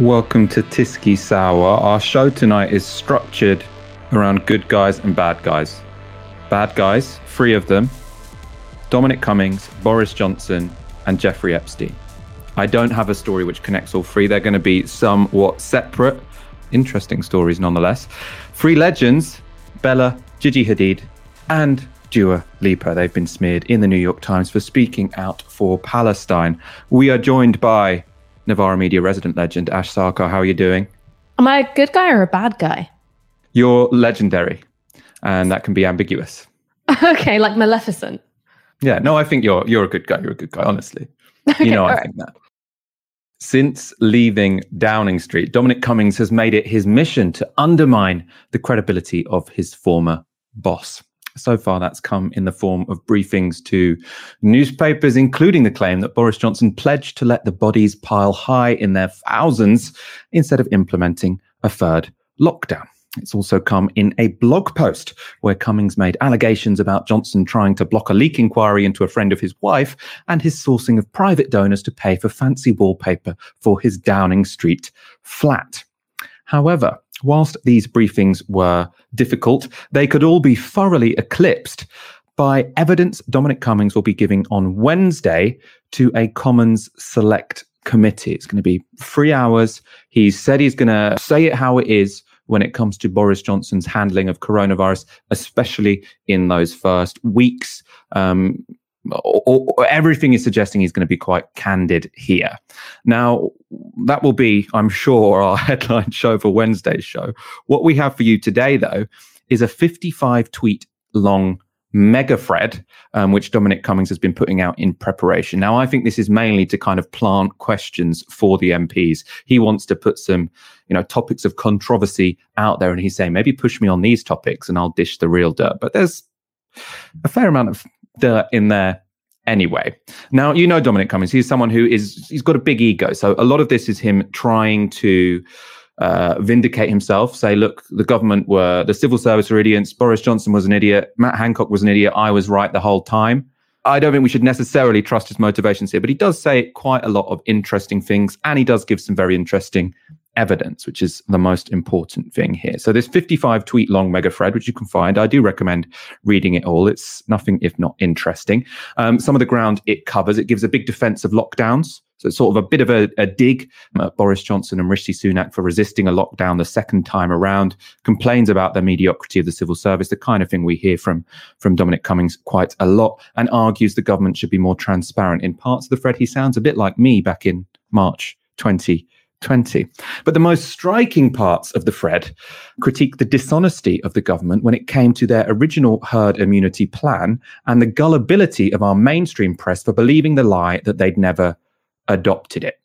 Welcome to Tysky Sour. Our show tonight is structured around good guys and bad guys. Bad guys, three of them Dominic Cummings, Boris Johnson, and Jeffrey Epstein. I don't have a story which connects all three. They're going to be somewhat separate, interesting stories nonetheless. Three legends Bella, Gigi Hadid, and Dua Lipa. They've been smeared in the New York Times for speaking out for Palestine. We are joined by Novara Media resident legend, Ash Sarkar. How are you doing? Am I a good guy or a bad guy? You're legendary, and that can be ambiguous. okay, like Maleficent. Yeah, no, I think you're you're a good guy. You're a good guy, honestly. Okay, you know, I right. think that. Since leaving Downing Street, Dominic Cummings has made it his mission to undermine the credibility of his former boss. So far, that's come in the form of briefings to newspapers, including the claim that Boris Johnson pledged to let the bodies pile high in their thousands instead of implementing a third lockdown. It's also come in a blog post where Cummings made allegations about Johnson trying to block a leak inquiry into a friend of his wife and his sourcing of private donors to pay for fancy wallpaper for his Downing Street flat. However, whilst these briefings were difficult, they could all be thoroughly eclipsed by evidence Dominic Cummings will be giving on Wednesday to a Commons Select Committee. It's going to be three hours. He said he's going to say it how it is when it comes to Boris Johnson's handling of coronavirus, especially in those first weeks. Um, or, or everything is suggesting he's going to be quite candid here. Now, that will be, I'm sure, our headline show for Wednesday's show. What we have for you today, though, is a 55 tweet long mega thread, um, which Dominic Cummings has been putting out in preparation. Now, I think this is mainly to kind of plant questions for the MPs. He wants to put some, you know, topics of controversy out there, and he's saying maybe push me on these topics, and I'll dish the real dirt. But there's a fair amount of dirt in there anyway. Now, you know Dominic Cummings. He's someone who is he's got a big ego. So a lot of this is him trying to uh, vindicate himself, say, look, the government were the civil service were idiots, Boris Johnson was an idiot, Matt Hancock was an idiot, I was right the whole time. I don't think we should necessarily trust his motivations here, but he does say quite a lot of interesting things, and he does give some very interesting evidence, which is the most important thing here. So this 55 tweet long mega thread, which you can find, I do recommend reading it all. It's nothing if not interesting. Um, some of the ground it covers, it gives a big defense of lockdowns. So it's sort of a bit of a, a dig at Boris Johnson and Rishi Sunak for resisting a lockdown the second time around, complains about the mediocrity of the civil service, the kind of thing we hear from, from Dominic Cummings quite a lot, and argues the government should be more transparent. In parts of the thread, he sounds a bit like me back in March 2020. 20. But the most striking parts of the thread critique the dishonesty of the government when it came to their original herd immunity plan and the gullibility of our mainstream press for believing the lie that they'd never adopted it.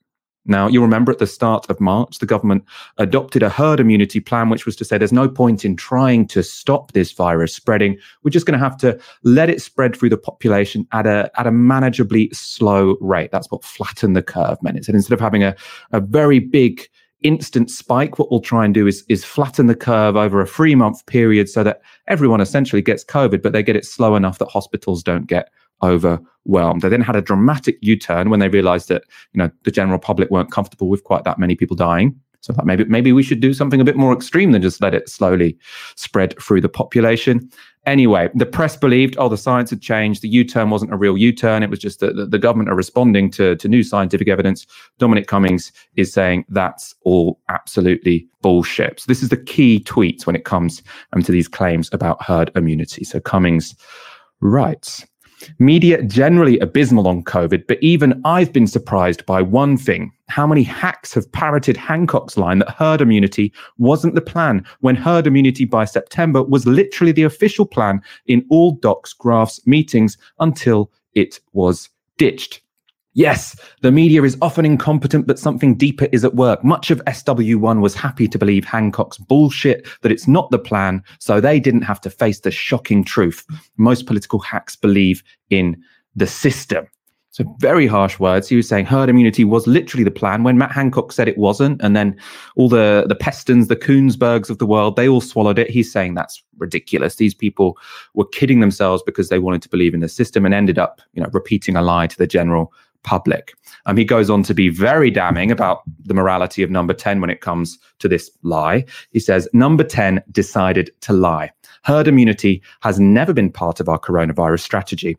Now, you'll remember at the start of March, the government adopted a herd immunity plan, which was to say there's no point in trying to stop this virus spreading. We're just going to have to let it spread through the population at a, at a manageably slow rate. That's what flatten the curve meant. It said instead of having a, a very big instant spike, what we'll try and do is, is flatten the curve over a three month period so that everyone essentially gets COVID, but they get it slow enough that hospitals don't get overwhelmed. They then had a dramatic U-turn when they realized that, you know, the general public weren't comfortable with quite that many people dying. So that maybe maybe we should do something a bit more extreme than just let it slowly spread through the population. Anyway, the press believed, oh, the science had changed. The U-turn wasn't a real U-turn. It was just that the, government are responding to, to new scientific evidence. Dominic Cummings is saying that's all absolutely bullshit. So this is the key tweet when it comes um, to these claims about herd immunity. So Cummings writes. Media generally abysmal on COVID, but even I've been surprised by one thing. How many hacks have parroted Hancock's line that herd immunity wasn't the plan when herd immunity by September was literally the official plan in all docs, graphs, meetings until it was ditched. Yes, the media is often incompetent, but something deeper is at work. Much of SW1 was happy to believe Hancock's bullshit, that it's not the plan, so they didn't have to face the shocking truth. Most political hacks believe in the system. So very harsh words. He was saying herd immunity was literally the plan when Matt Hancock said it wasn't, and then all the the Pestons, the Kuenssbergs of the world, they all swallowed it. He's saying that's ridiculous. These people were kidding themselves because they wanted to believe in the system and ended up, you know, repeating a lie to the general public. Um, he goes on to be very damning about the morality of number 10 when it comes to this lie. He says, Number 10 decided to lie. Herd immunity has never been part of our coronavirus strategy.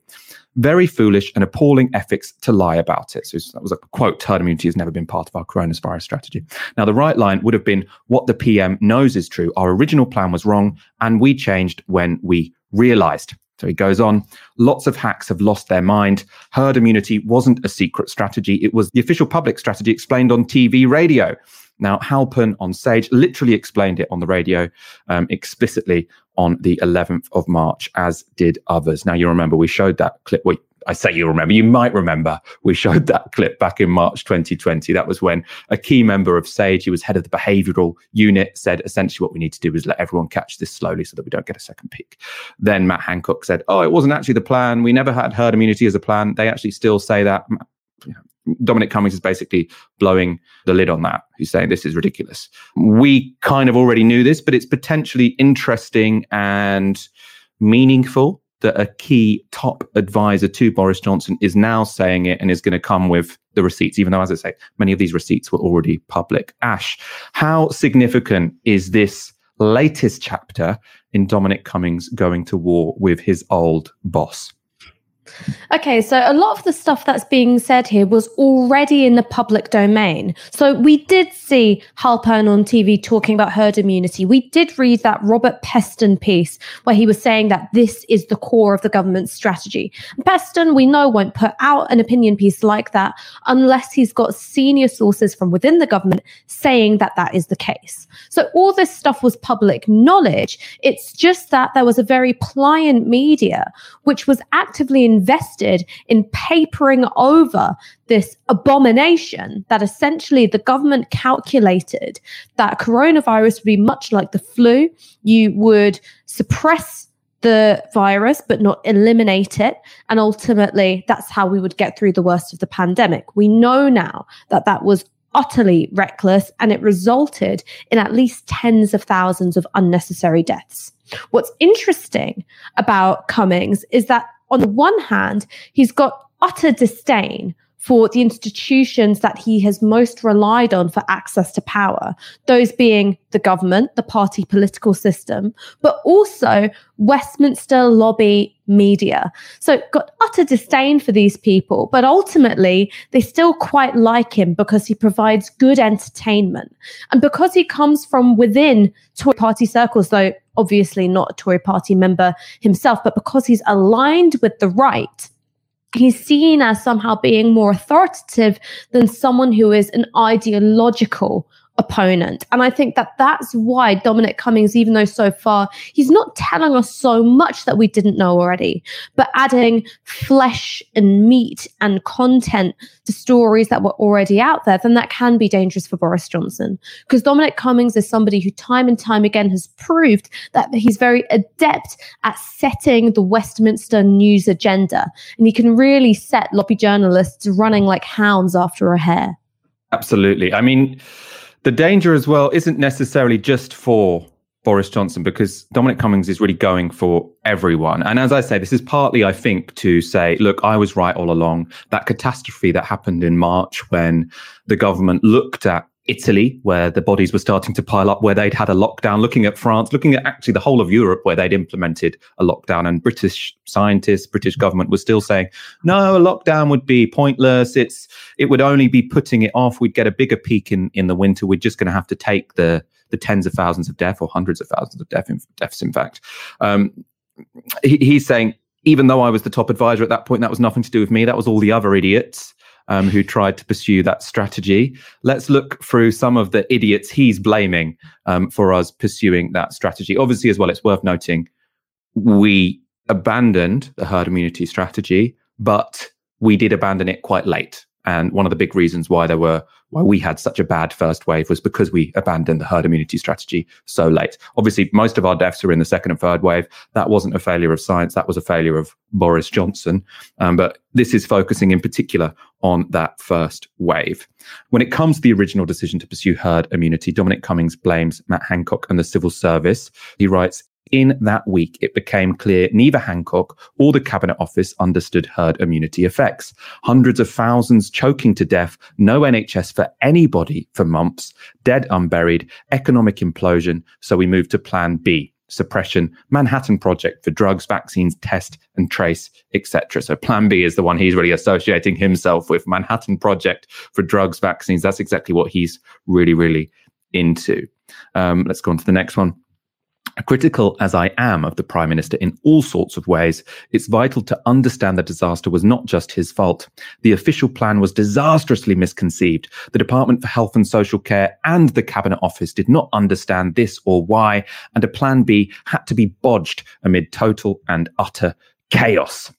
Very foolish and appalling ethics to lie about it. So that was a quote herd immunity has never been part of our coronavirus strategy. Now, the right line would have been what the PM knows is true. Our original plan was wrong, and we changed when we realized. So he goes on, lots of hacks have lost their mind. Herd immunity wasn't a secret strategy. It was the official public strategy explained on TV radio. Now, Halpern on Sage literally explained it on the radio um, explicitly on the 11th of March, as did others. Now, you remember we showed that clip. I say you remember, you might remember we showed that clip back in March 2020. That was when a key member of SAGE, who was head of the behavioral unit, said essentially what we need to do is let everyone catch this slowly so that we don't get a second peak. Then Matt Hancock said, Oh, it wasn't actually the plan. We never had herd immunity as a plan. They actually still say that. Dominic Cummings is basically blowing the lid on that. He's saying this is ridiculous. We kind of already knew this, but it's potentially interesting and meaningful that a key top advisor to Boris Johnson is now saying it and is going to come with the receipts, even though, as I say, many of these receipts were already public. Ash, how significant is this latest chapter in Dominic Cummings going to war with his old boss? Okay, so a lot of the stuff that's being said here was already in the public domain. So we did see Halpern on TV talking about herd immunity. We did read that Robert Peston piece where he was saying that this is the core of the government's strategy. Peston, we know, won't put out an opinion piece like that unless he's got senior sources from within the government saying that that is the case. So all this stuff was public knowledge. It's just that there was a very pliant media which was actively invested in papering over this abomination that essentially the government calculated that coronavirus would be much like the flu. You would suppress the virus, but not eliminate it. And ultimately, that's how we would get through the worst of the pandemic. We know now that that was utterly reckless and it resulted in at least tens of thousands of unnecessary deaths. What's interesting about Cummings is that on the one hand, he's got utter disdain for the institutions that he has most relied on for access to power, those being the government, the party political system, but also Westminster lobby media. So got utter disdain for these people, but ultimately they still quite like him because he provides good entertainment. And because he comes from within Tory party circles, though obviously not a Tory party member himself, but because he's aligned with the right, he's seen as somehow being more authoritative than someone who is an ideological opponent. And I think that that's why Dominic Cummings, even though so far he's not telling us so much that we didn't know already, but adding flesh and meat and content to stories that were already out there, then that can be dangerous for Boris Johnson. Because Dominic Cummings is somebody who time and time again has proved that he's very adept at setting the Westminster news agenda. And he can really set lobby journalists running like hounds after a hare. Absolutely. I mean, the danger as well isn't necessarily just for Boris Johnson because Dominic Cummings is really going for everyone. And as I say, this is partly, I think, to say, look, I was right all along. That catastrophe that happened in March when the government looked at Italy, where the bodies were starting to pile up, where they'd had a lockdown, looking at France, looking at actually the whole of Europe, where they'd implemented a lockdown. And British scientists, British government was still saying, no, a lockdown would be pointless. It's it would only be putting it off. We'd get a bigger peak in, in the winter. We're just going to have to take the the tens of thousands of deaths or hundreds of thousands of death in, deaths, in fact. Um, he, he's saying, even though I was the top advisor at that point, that was nothing to do with me. That was all the other idiots um, who tried to pursue that strategy. Let's look through some of the idiots he's blaming um, for us pursuing that strategy. Obviously, as well, it's worth noting we abandoned the herd immunity strategy, but we did abandon it quite late. And one of the big reasons why there were why we had such a bad first wave was because we abandoned the herd immunity strategy so late. Obviously, most of our deaths are in the second and third wave. That wasn't a failure of science. That was a failure of Boris Johnson. Um, but this is focusing in particular on that first wave. When it comes to the original decision to pursue herd immunity, Dominic Cummings blames Matt Hancock and the civil service. He writes, in that week, it became clear neither Hancock or the Cabinet Office understood herd immunity effects. Hundreds of thousands choking to death, no NHS for anybody for months, dead unburied, economic implosion. So we moved to Plan B suppression, Manhattan Project for drugs, vaccines, test and trace, etc. So Plan B is the one he's really associating himself with. Manhattan Project for drugs, vaccines. That's exactly what he's really, really into. Um, let's go on to the next one. Critical as I am of the Prime Minister in all sorts of ways, it's vital to understand the disaster was not just his fault. The official plan was disastrously misconceived. The Department for Health and Social Care and the Cabinet Office did not understand this or why, and a Plan B had to be bodged amid total and utter chaos.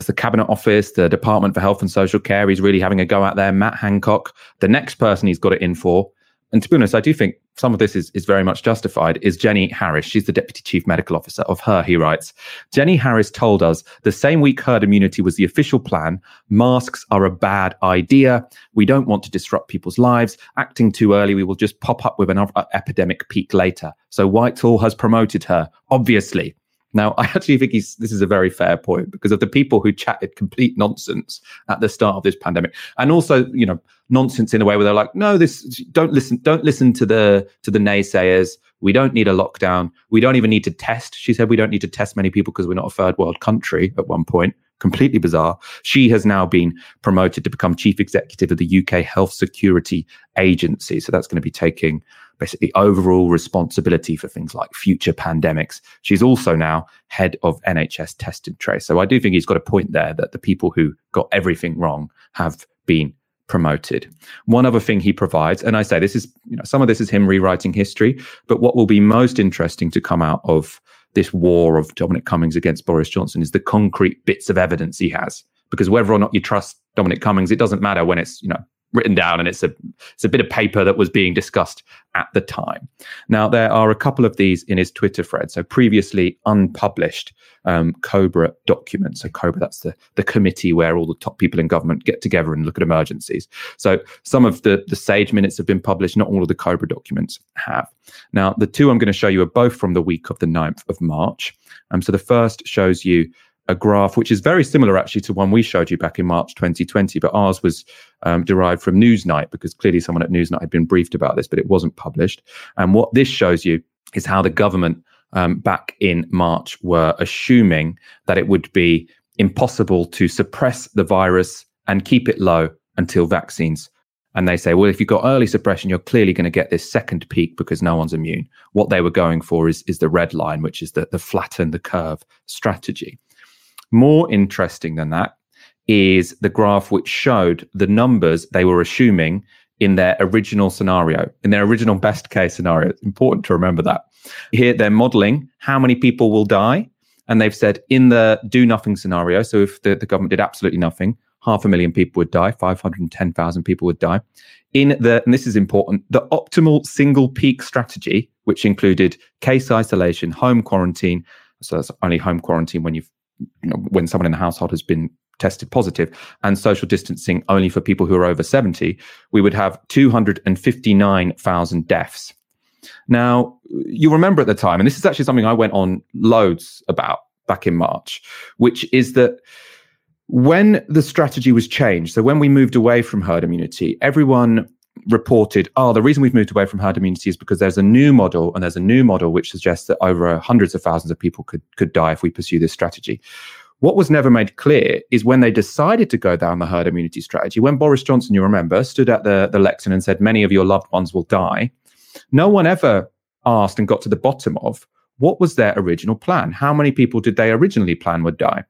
It's the Cabinet Office, the Department for Health and Social Care, he's really having a go out there. Matt Hancock, the next person he's got it in for and to be honest, I do think some of this is, is very much justified, is Jenny Harries. She's the Deputy Chief Medical Officer. Of her, he writes Jenny Harries told us the same week herd immunity was the official plan. Masks are a bad idea. We don't want to disrupt people's lives. Acting too early, we will just pop up with another epidemic peak later. So Whitehall has promoted her, obviously. Now, I actually think this is a very fair point because of the people who chatted complete nonsense at the start of this pandemic, and also, you know, nonsense in a way where they're like, "No, this don't listen, don't listen to the to the naysayers. We don't need a lockdown. We don't even need to test." She said, "We don't need to test many people because we're not a third world country." At one point, completely bizarre. She has now been promoted to become chief executive of the UK Health Security Agency, so that's going to be taking basically overall responsibility for things like future pandemics. She's also now head of NHS Test and Trace. So I do think he's got a point there that the people who got everything wrong have been promoted. One other thing he provides, and I say this is, you know, some of this is him rewriting history, but what will be most interesting to come out of this war of Dominic Cummings against Boris Johnson is the concrete bits of evidence he has. Because whether or not you trust Dominic Cummings, it doesn't matter when it's, you know, written down and it's a it's a bit of paper that was being discussed at the time. Now there are a couple of these in his Twitter thread. So previously unpublished um, Cobra documents. So Cobra, that's the the committee where all the top people in government get together and look at emergencies. So some of the the Sage minutes have been published. Not all of the Cobra documents have. Now the two I'm going to show you are both from the week of the 9th of March. Um, so the first shows you a graph which is very similar actually to one we showed you back in March 2020, but ours was um, derived from Newsnight because clearly someone at Newsnight had been briefed about this, but it wasn't published. And what this shows you is how the government um, back in March were assuming that it would be impossible to suppress the virus and keep it low until vaccines. And they say, well, if you've got early suppression, you're clearly going to get this second peak because no one's immune. What they were going for is, is the red line, which is the, the flatten the curve strategy. More interesting than that is the graph which showed the numbers they were assuming in their original scenario, in their original best case scenario. It's important to remember that. Here they're modeling how many people will die. And they've said in the do nothing scenario, so if the, the government did absolutely nothing, half a million people would die, 510,000 people would die. In the, and this is important, the optimal single peak strategy, which included case isolation, home quarantine. So that's only home quarantine when you've you know, when someone in the household has been tested positive and social distancing only for people who are over 70, we would have 259,000 deaths. Now, you remember at the time, and this is actually something I went on loads about back in March, which is that when the strategy was changed, so when we moved away from herd immunity, everyone reported, oh, the reason we've moved away from herd immunity is because there's a new model, and there's a new model which suggests that over hundreds of thousands of people could could die if we pursue this strategy. What was never made clear is when they decided to go down the herd immunity strategy, when Boris Johnson, you remember, stood at the, the lectern and said, many of your loved ones will die, no one ever asked and got to the bottom of what was their original plan? How many people did they originally plan would die?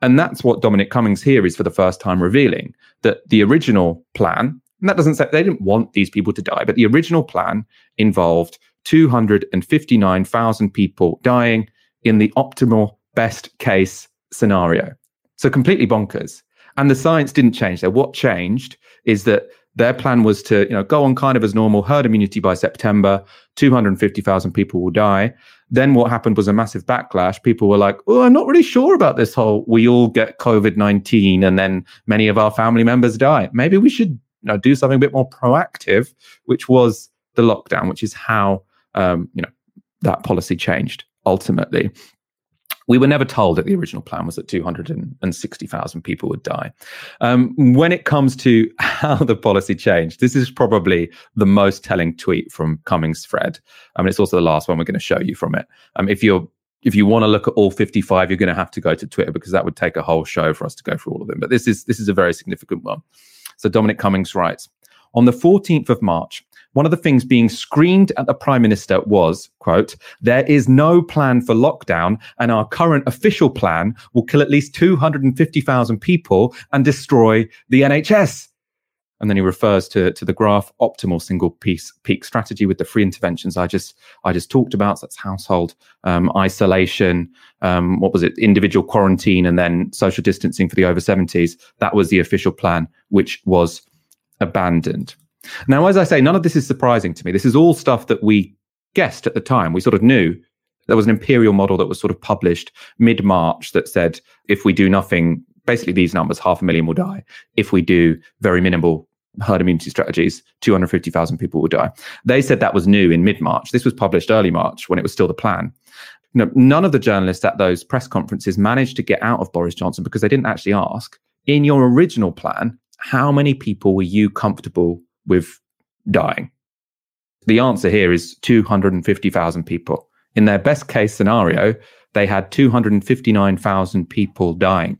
And that's what Dominic Cummings here is for the first time revealing that the original plan, and that doesn't say they didn't want these people to die, but the original plan involved 259,000 people dying in the optimal best case scenario. So completely bonkers. And the science didn't change there. What changed is that their plan was to, you know, go on kind of as normal, herd immunity by September, 250,000 people will die. Then what happened was a massive backlash. People were like, oh, I'm not really sure about this whole, we all get COVID 19 and then many of our family members die. Maybe we should know, do something a bit more proactive, which was the lockdown, which is how um, you know that policy changed ultimately. We were never told that the original plan was that 260,000 people would die. Um, when it comes to how the policy changed, this is probably the most telling tweet from Cummings' thread. I mean, it's also the last one we're going to show you from it. Um, if you're if you want to look at all 55, you're going to have to go to Twitter because that would take a whole show for us to go through all of them. But this is this is a very significant one. So Dominic Cummings writes on the 14th of March, one of the things being screamed at the prime minister was, quote, there is no plan for lockdown and our current official plan will kill at least 250,000 people and destroy the NHS. And then he refers to, to the graph optimal single piece peak strategy with the free interventions I just I just talked about. So that's household um, isolation, um, what was it, individual quarantine, and then social distancing for the over 70s. That was the official plan, which was abandoned. Now, as I say, none of this is surprising to me. This is all stuff that we guessed at the time. We sort of knew there was an imperial model that was sort of published mid March that said if we do nothing, basically these numbers, half a million will die. If we do very minimal herd immunity strategies, 250,000 people will die. They said that was new in mid March. This was published early March when it was still the plan. None of the journalists at those press conferences managed to get out of Boris Johnson because they didn't actually ask in your original plan, how many people were you comfortable with dying? The answer here is 250,000 people. In their best case scenario, they had 259,000 people dying.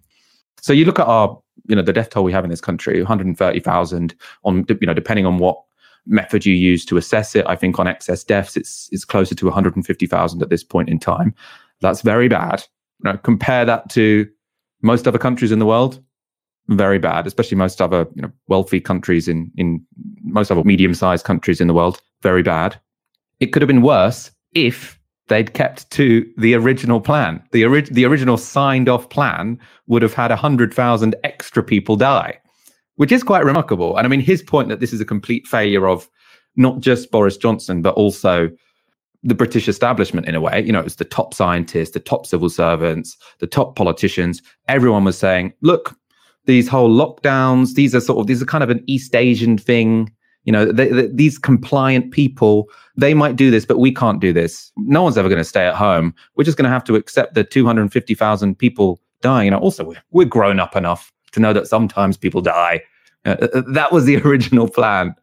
So you look at our, you know, the death toll we have in this country, 130,000 on, you know, depending on what method you use to assess it. I think on excess deaths, it's it's closer to 150,000 at this point in time. That's very bad. You know, compare that to most other countries in the world very bad, especially most other you know, wealthy countries in, in most other medium sized countries in the world. Very bad. It could have been worse if they'd kept to the original plan. The, ori- the original signed off plan would have had 100,000 extra people die, which is quite remarkable. And I mean, his point that this is a complete failure of not just Boris Johnson, but also the British establishment in a way. You know, it was the top scientists, the top civil servants, the top politicians. Everyone was saying, look, these whole lockdowns. These are sort of these are kind of an East Asian thing. You know, they, they, these compliant people, they might do this, but we can't do this. No one's ever going to stay at home. We're just going to have to accept the 250,000 people dying. You know, also we're, we're grown up enough to know that sometimes people die. Uh, uh, uh that was the original plan.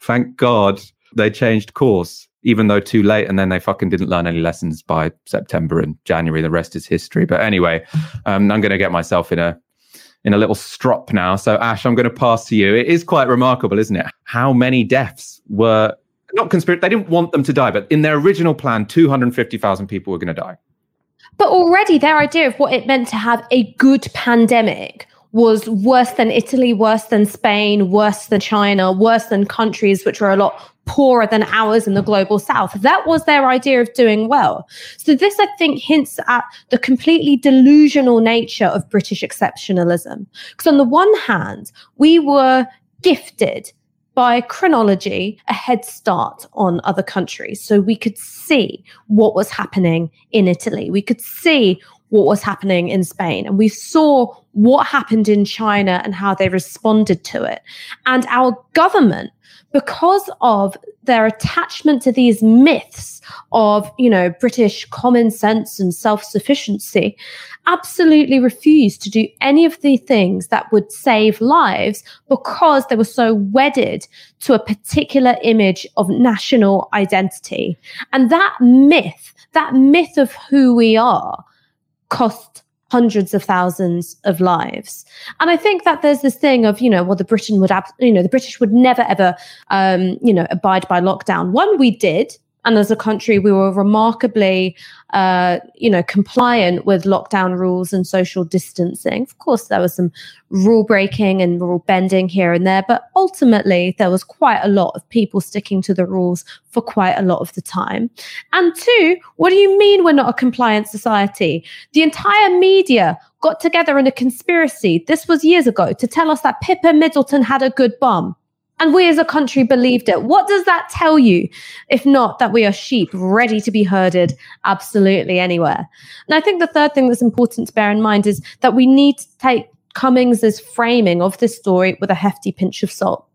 Thank God they changed course, even though too late. And then they fucking didn't learn any lessons by September and January. The rest is history. But anyway, um, I'm going to get myself in a in a little strop now. So, Ash, I'm going to pass to you. It is quite remarkable, isn't it? How many deaths were not conspiracy. They didn't want them to die, but in their original plan, 250,000 people were going to die. But already their idea of what it meant to have a good pandemic was worse than Italy, worse than Spain, worse than China, worse than countries which are a lot poorer than ours in the global south. That was their idea of doing well. So, this, I think, hints at the completely delusional nature of British exceptionalism. Because, on the one hand, we were gifted by chronology a head start on other countries. So we could see what was happening in Italy. We could see what was happening in Spain. And we saw what happened in China and how they responded to it. And our government because of their attachment to these myths of, you know, British common sense and self-sufficiency, absolutely refused to do any of the things that would save lives because they were so wedded to a particular image of national identity. And that myth, that myth of who we are, cost hundreds of thousands of lives. And I think that there's this thing of, you know, well, the Britain would, ab- you know, the British would never ever, um, you know, abide by lockdown. One, we did and as a country, we were remarkably, uh, you know, compliant with lockdown rules and social distancing. Of course, there was some rule breaking and rule bending here and there, but ultimately, there was quite a lot of people sticking to the rules for quite a lot of the time. And two, what do you mean we're not a compliant society? The entire media got together in a conspiracy. This was years ago to tell us that Pippa Middleton had a good bum. And we as a country believed it. What does that tell you? If not that we are sheep ready to be herded absolutely anywhere. And I think the third thing that's important to bear in mind is that we need to take Cummings's framing of this story with a hefty pinch of salt.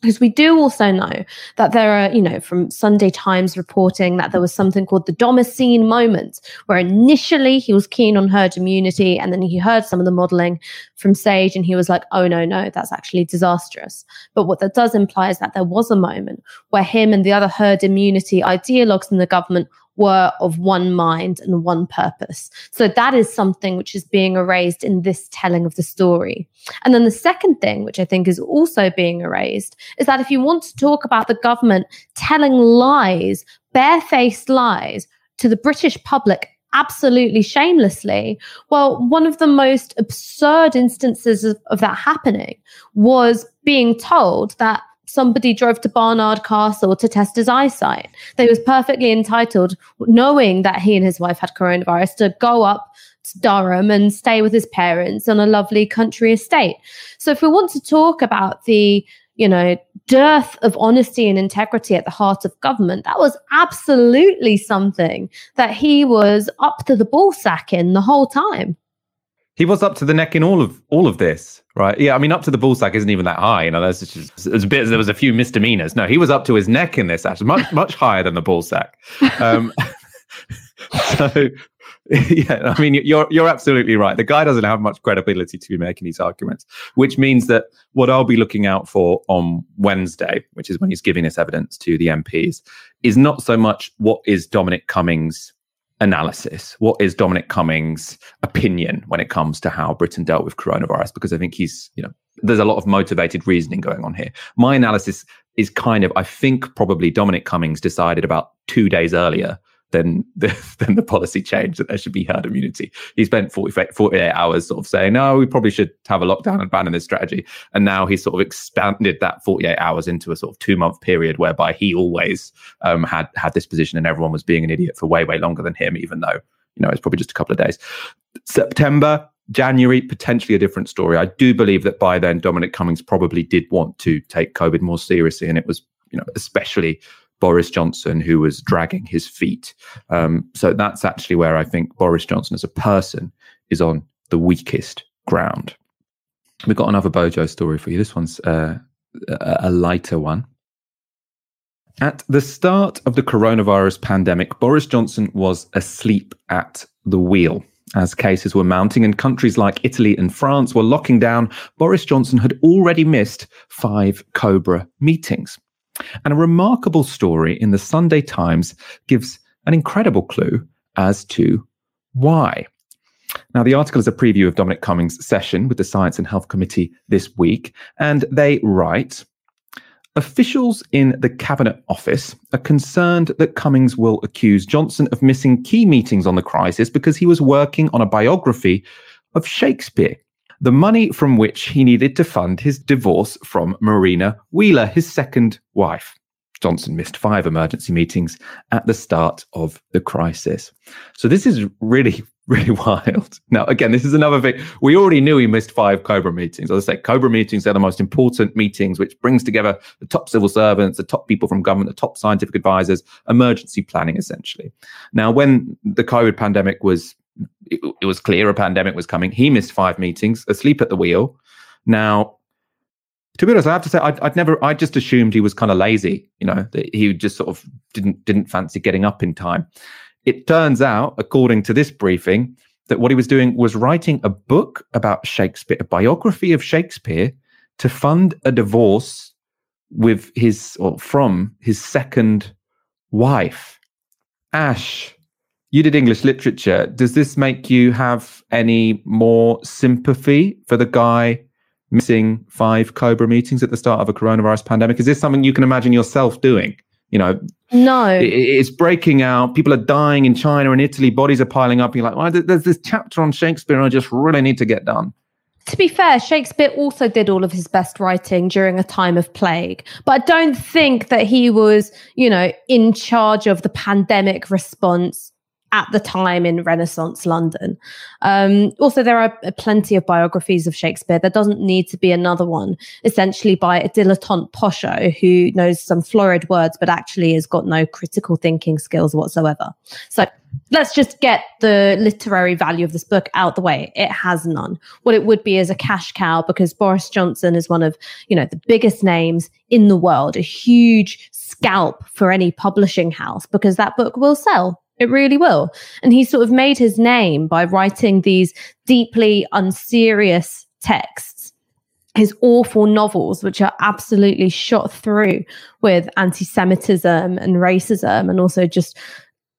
Because we do also know that there are, you know, from Sunday Times reporting that there was something called the Damascene moment, where initially he was keen on herd immunity and then he heard some of the modeling from Sage and he was like, oh, no, no, that's actually disastrous. But what that does imply is that there was a moment where him and the other herd immunity ideologues in the government were of one mind and one purpose. So that is something which is being erased in this telling of the story. And then the second thing, which I think is also being erased, is that if you want to talk about the government telling lies, barefaced lies to the British public absolutely shamelessly. Well, one of the most absurd instances of, of, that happening was being told that somebody drove to Barnard Castle to test his eyesight. They was perfectly entitled, knowing that he and his wife had coronavirus, to go up to Durham and stay with his parents on a lovely country estate. So if we want to talk about the you know, dearth of honesty and integrity at the heart of government. That was absolutely something that he was up to the ball sack in the whole time he was up to the neck in all of all of this, right? Yeah, I mean, up to the ball sack isn't even that high. You know, there's just there's a bit. There was a few misdemeanors. No, he was up to his neck in this. Actually, much much higher than the ballsack. Um, so, yeah, I mean, you're you're absolutely right. The guy doesn't have much credibility to be making these arguments, which means that what I'll be looking out for on Wednesday, which is when he's giving this evidence to the MPs, is not so much what is Dominic Cummings analysis? What is Dominic Cummings' opinion when it comes to how Britain dealt with coronavirus? Because I think he's, you know, there's a lot of motivated reasoning going on here. My analysis is kind of, I think probably Dominic Cummings decided about two days earlier then the, then the policy changed that there should be herd immunity. He spent 40, 48 hours sort of saying, no, we probably should have a lockdown and ban in this strategy. And now he's sort of expanded that 48 hours into a sort of two month period whereby he always um, had had this position and everyone was being an idiot for way, way longer than him, even though, you know, it's probably just a couple of days. September, January, potentially a different story. I do believe that by then, Dominic Cummings probably did want to take COVID more seriously. And it was, you know, especially Boris Johnson who was dragging his feet. Um, so that's actually where I think Boris Johnson as a person is on the weakest ground. We've got another Bojo story for you. This one's uh, a lighter one. At the start of the coronavirus pandemic, Boris Johnson was asleep at the wheel. As cases were mounting and countries like Italy and France were locking down, Boris Johnson had already missed five Cobra meetings. And a remarkable story in the Sunday Times gives an incredible clue as to why. Now, the article is a preview of Dominic Cummings' session with the Science and Health Committee this week, and they write Officials in the Cabinet Office are concerned that Cummings will accuse Johnson of missing key meetings on the crisis because he was working on a biography of Shakespeare the money from which he needed to fund his divorce from Marina Wheeler, his second wife. Johnson missed five emergency meetings at the start of the crisis. So this is really, really wild. Now, again, this is another thing. We already knew he missed five Cobra meetings. As I say, Cobra meetings are the most important meetings, which brings together the top civil servants, the top people from government, the top scientific advisors, emergency planning, essentially. Now, when the COVID pandemic was it, it was clear a pandemic was coming. He missed five meetings, asleep at the wheel. Now, to be honest, I have to say I'd, I'd, never. I just assumed he was kind of lazy. You know, that he just sort of didn't didn't fancy getting up in time. It turns out, according to this briefing, that what he was doing was writing a book about Shakespeare, a biography of Shakespeare, to fund a divorce with his or from his second wife, Ash you did English literature. Does this make you have any more sympathy for the guy missing five Cobra meetings at the start of a coronavirus pandemic? Is this something you can imagine yourself doing? You know, no, it's breaking out. People are dying in China and Italy. Bodies are piling up. You're like, well, there's this chapter on Shakespeare, and I just really need to get done. To be fair, Shakespeare also did all of his best writing during a time of plague, but I don't think that he was, you know, in charge of the pandemic response at the time in Renaissance London. Um, also, there are plenty of biographies of Shakespeare. There doesn't need to be another one, essentially by a dilettante posho who knows some florid words, but actually has got no critical thinking skills whatsoever. So let's just get the literary value of this book out the way. It has none. What it would be is a cash cow because Boris Johnson is one of, you know, the biggest names in the world, a huge scalp for any publishing house because that book will sell it really will. And he sort of made his name by writing these deeply unserious texts, his awful novels, which are absolutely shot through with anti Semitism and racism, and also just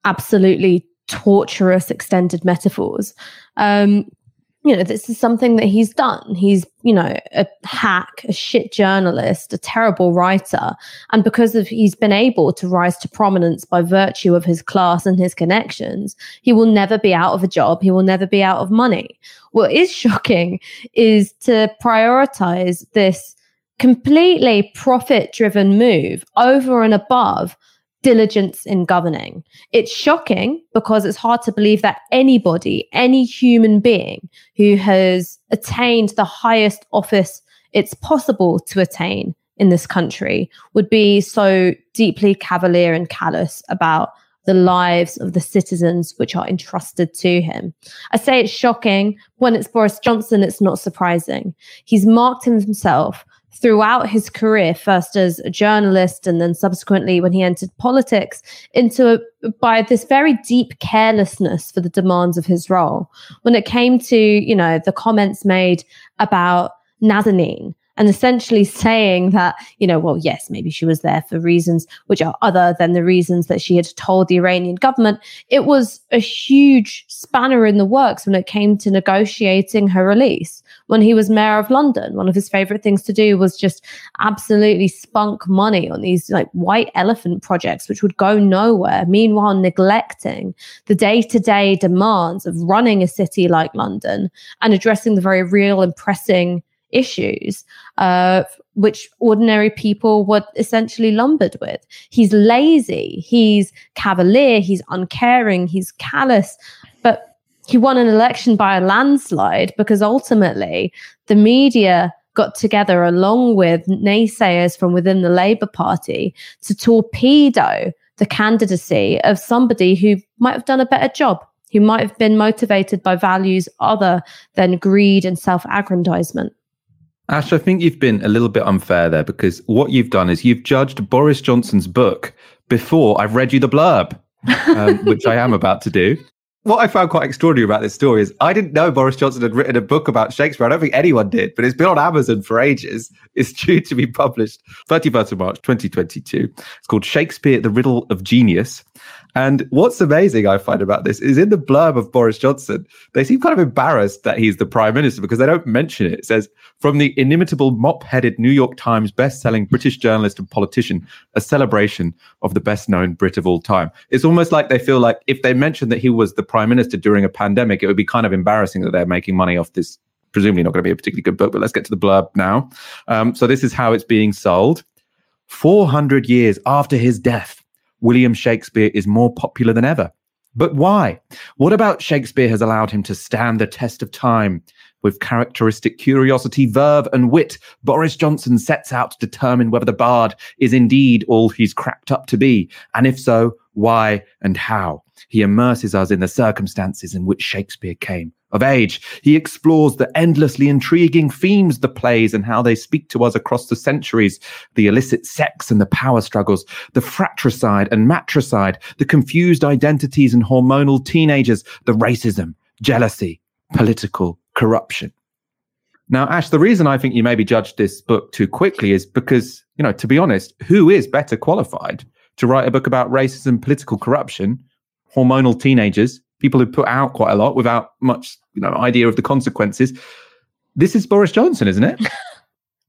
absolutely torturous extended metaphors. Um, you know, this is something that he's done. He's, you know, a hack, a shit journalist, a terrible writer. And because of he's been able to rise to prominence by virtue of his class and his connections, he will never be out of a job. He will never be out of money. What is shocking is to prioritize this completely profit driven move over and above diligence in governing. It's shocking because it's hard to believe that anybody, any human being who has attained the highest office it's possible to attain in this country would be so deeply cavalier and callous about the lives of the citizens which are entrusted to him. I say it's shocking. When it's Boris Johnson, it's not surprising. He's marked himself throughout his career, first as a journalist and then subsequently when he entered politics, into a, by this very deep carelessness for the demands of his role. When it came to, you know, the comments made about Nazanin and essentially saying that, you know, well, yes, maybe she was there for reasons which are other than the reasons that she had told the Iranian government. It was a huge spanner in the works when it came to negotiating her release. When he was mayor of London, one of his favorite things to do was just absolutely spunk money on these like white elephant projects, which would go nowhere. Meanwhile, neglecting the day to day demands of running a city like London and addressing the very real and pressing issues, uh, which ordinary people were essentially lumbered with. He's lazy, he's cavalier, he's uncaring, he's callous, but he won an election by a landslide because ultimately the media got together along with naysayers from within the Labour Party to torpedo the candidacy of somebody who might have done a better job, who might have been motivated by values other than greed and self aggrandizement. Ash, I think you've been a little bit unfair there because what you've done is you've judged Boris Johnson's book before I've read you the blurb, um, which I am about to do. What I found quite extraordinary about this story is I didn't know Boris Johnson had written a book about Shakespeare. I don't think anyone did, but it's been on Amazon for ages. It's due to be published 31st of March 2022. It's called Shakespeare, The Riddle of Genius. And what's amazing, I find about this, is in the blurb of Boris Johnson, they seem kind of embarrassed that he's the prime minister because they don't mention it. It says, from the inimitable mop headed New York Times best-selling British journalist and politician, a celebration of the best known Brit of all time. It's almost like they feel like if they mentioned that he was the prime minister during a pandemic, it would be kind of embarrassing that they're making money off this presumably not going to be a particularly good book, but let's get to the blurb now. Um, so this is how it's being sold. 400 years after his death, William Shakespeare is more popular than ever. But why? What about Shakespeare has allowed him to stand the test of time? With characteristic curiosity, verve, and wit, Boris Johnson sets out to determine whether the bard is indeed all he's cracked up to be, and if so, why and how. He immerses us in the circumstances in which Shakespeare came of age. He explores the endlessly intriguing themes the plays and how they speak to us across the centuries the illicit sex and the power struggles, the fratricide and matricide, the confused identities and hormonal teenagers, the racism, jealousy, political corruption. Now, Ash, the reason I think you maybe judged this book too quickly is because, you know, to be honest, who is better qualified to write a book about racism, political corruption, hormonal teenagers, people who put out quite a lot without much you know idea of the consequences. This is Boris Johnson, isn't it?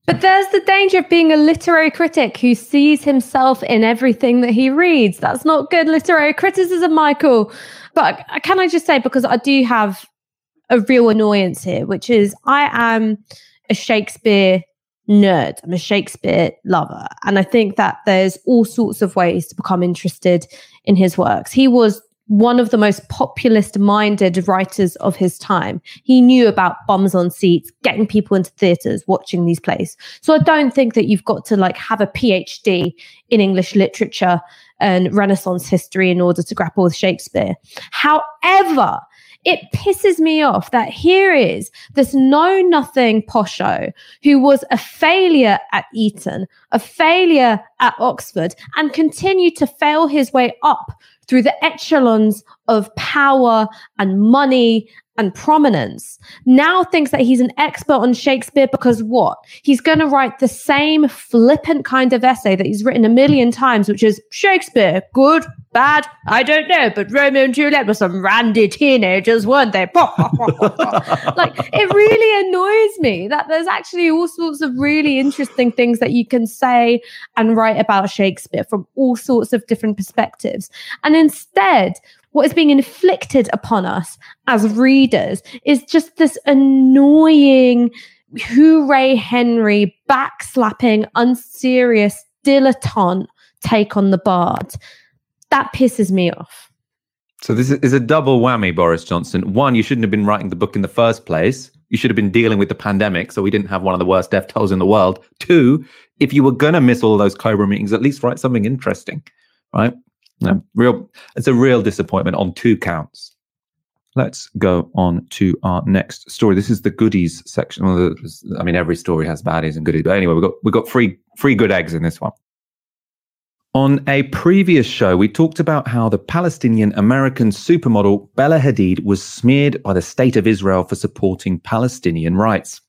But there's the danger of being a literary critic who sees himself in everything that he reads. That's not good literary criticism, Michael. But can I just say, because I do have a real annoyance here, which is I am a Shakespeare nerd. I'm a Shakespeare lover. And I think that there's all sorts of ways to become interested in his works. He was one of the most populist minded writers of his time. He knew about bums on seats, getting people into theaters, watching these plays. So I don't think that you've got to like have a PhD in English literature and Renaissance history in order to grapple with Shakespeare. However, it pisses me off that here is this know nothing posho who was a failure at Eton, a failure at Oxford, and continued to fail his way up through the echelons of power and money and prominence now thinks that he's an expert on Shakespeare because what? He's going to write the same flippant kind of essay that he's written a million times, which is Shakespeare, good, bad, I don't know, but Romeo and Juliet were some randy teenagers, weren't they? like, it really annoys me that there's actually all sorts of really interesting things that you can say and write about Shakespeare from all sorts of different perspectives. And instead, what is being inflicted upon us as readers is just this annoying hooray Henry backslapping, unserious dilettante take on the bard. That pisses me off. So this is a double whammy, Boris Johnson. One, you shouldn't have been writing the book in the first place. You should have been dealing with the pandemic, so we didn't have one of the worst death tolls in the world. Two, if you were gonna miss all those Cobra meetings, at least write something interesting, right? No, real. It's a real disappointment on two counts. Let's go on to our next story. This is the goodies section. Well, I mean, every story has baddies and goodies, but anyway, we got we got three three good eggs in this one. On a previous show, we talked about how the Palestinian American supermodel Bella Hadid was smeared by the state of Israel for supporting Palestinian rights.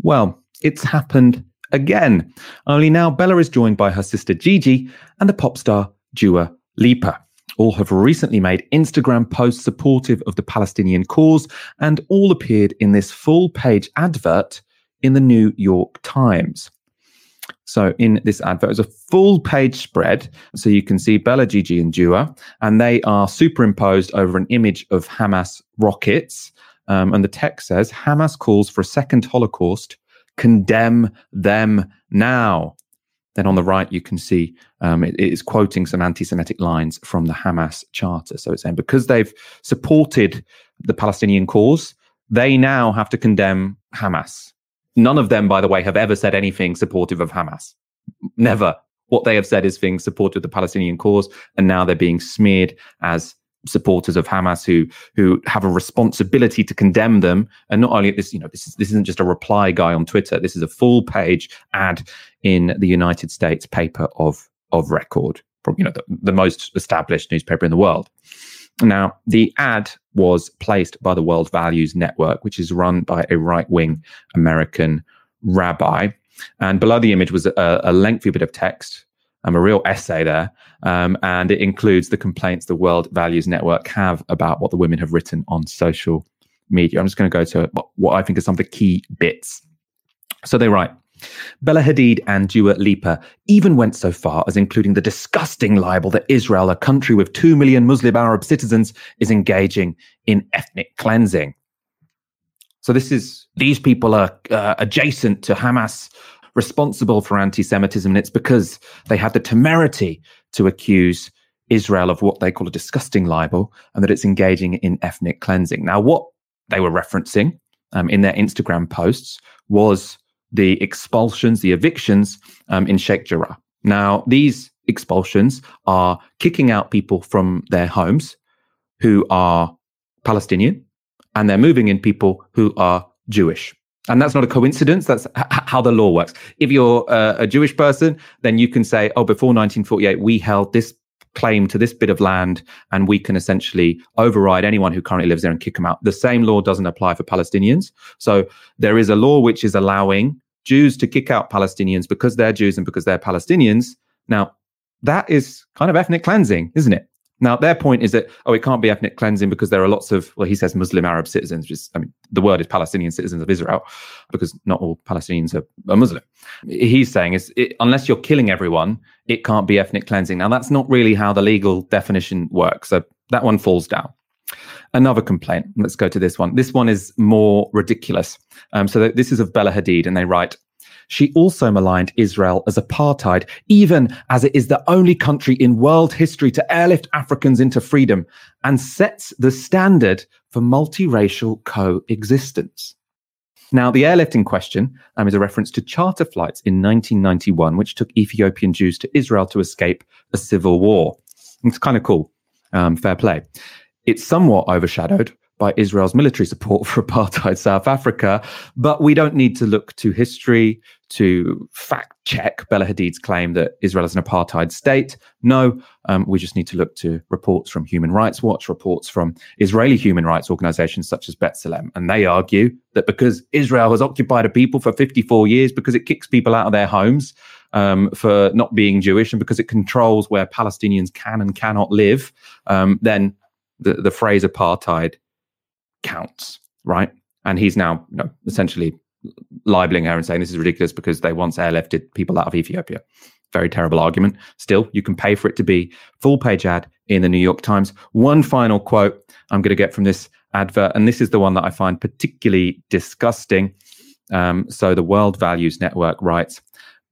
Well, it's happened again. Only now Bella is joined by her sister Gigi and the pop star Dua Lipa. All have recently made Instagram posts supportive of the Palestinian cause and all appeared in this full page advert in the New York Times. So in this advert it's a full page spread. So you can see Bella, Gigi, and Dua, and they are superimposed over an image of Hamas rockets. Um, and the text says Hamas calls for a second Holocaust. Condemn them now. Then on the right, you can see um, it, it is quoting some anti Semitic lines from the Hamas charter. So it's saying because they've supported the Palestinian cause, they now have to condemn Hamas. None of them, by the way, have ever said anything supportive of Hamas. Never. What they have said is things supportive of the Palestinian cause, and now they're being smeared as supporters of Hamas who who have a responsibility to condemn them. And not only this, you know, this is this isn't just a reply guy on Twitter. This is a full page ad in the United States paper of of record, you know, the, the most established newspaper in the world. Now, the ad was placed by the World Values Network, which is run by a right wing American rabbi. And below the image was a, a lengthy bit of text um, a real essay there. Um, and it includes the complaints the World Values Network have about what the women have written on social media. I'm just going to go to what I think are some of the key bits. So they write, Bella Hadid and Dua Lipa even went so far as including the disgusting libel that Israel, a country with 2 million Muslim Arab citizens, is engaging in ethnic cleansing. So this is these people are uh, adjacent to Hamas responsible for anti Semitism. And it's because they had the temerity to accuse Israel of what they call a disgusting libel and that it's engaging in ethnic cleansing. Now, what they were referencing um, in their Instagram posts was the expulsions, the evictions um, in Sheikh Jarrah. Now, these expulsions are kicking out people from their homes who are Palestinian and they're moving in people who are Jewish. And that's not a coincidence. That's h- how the law works. If you're uh, a Jewish person, then you can say, oh, before 1948, we held this claim to this bit of land and we can essentially override anyone who currently lives there and kick them out. The same law doesn't apply for Palestinians. So there is a law which is allowing Jews to kick out Palestinians because they're Jews and because they're Palestinians. Now, that is kind of ethnic cleansing, isn't it? Now, their point is that, oh, it can't be ethnic cleansing because there are lots of, well, he says Muslim Arab citizens, which is, I mean, the word is Palestinian citizens of Israel because not all Palestinians are, are Muslim. He's saying is it, unless you're killing everyone, it can't be ethnic cleansing. Now, that's not really how the legal definition works. So that one falls down. Another complaint. Let's go to this one. This one is more ridiculous. Um, so this is of Bella Hadid, and they write, she also maligned Israel as apartheid, even as it is the only country in world history to airlift Africans into freedom and sets the standard for multiracial coexistence. Now, the airlifting question um, is a reference to charter flights in 1991, which took Ethiopian Jews to Israel to escape a civil war. It's kind of cool. Um, fair play. It's somewhat overshadowed by Israel's military support for apartheid South Africa. But we don't need to look to history to fact check Bella Hadid's claim that Israel is an apartheid state. No, um, we just need to look to reports from Human Rights Watch, reports from Israeli human rights organizations such as B'Tselem. And they argue that because Israel has occupied a people for 54 years, because it kicks people out of their homes, um, for not being Jewish and because it controls where Palestinians can and cannot live, um, then the, the phrase apartheid counts, right? And he's now you know, essentially libeling her and saying this is ridiculous because they once airlifted people out of Ethiopia. Very terrible argument. Still, you can pay for it to be full page ad in the New York Times. One final quote I'm going to get from this advert, and this is the one that I find particularly disgusting. Um, so, the World Values Network writes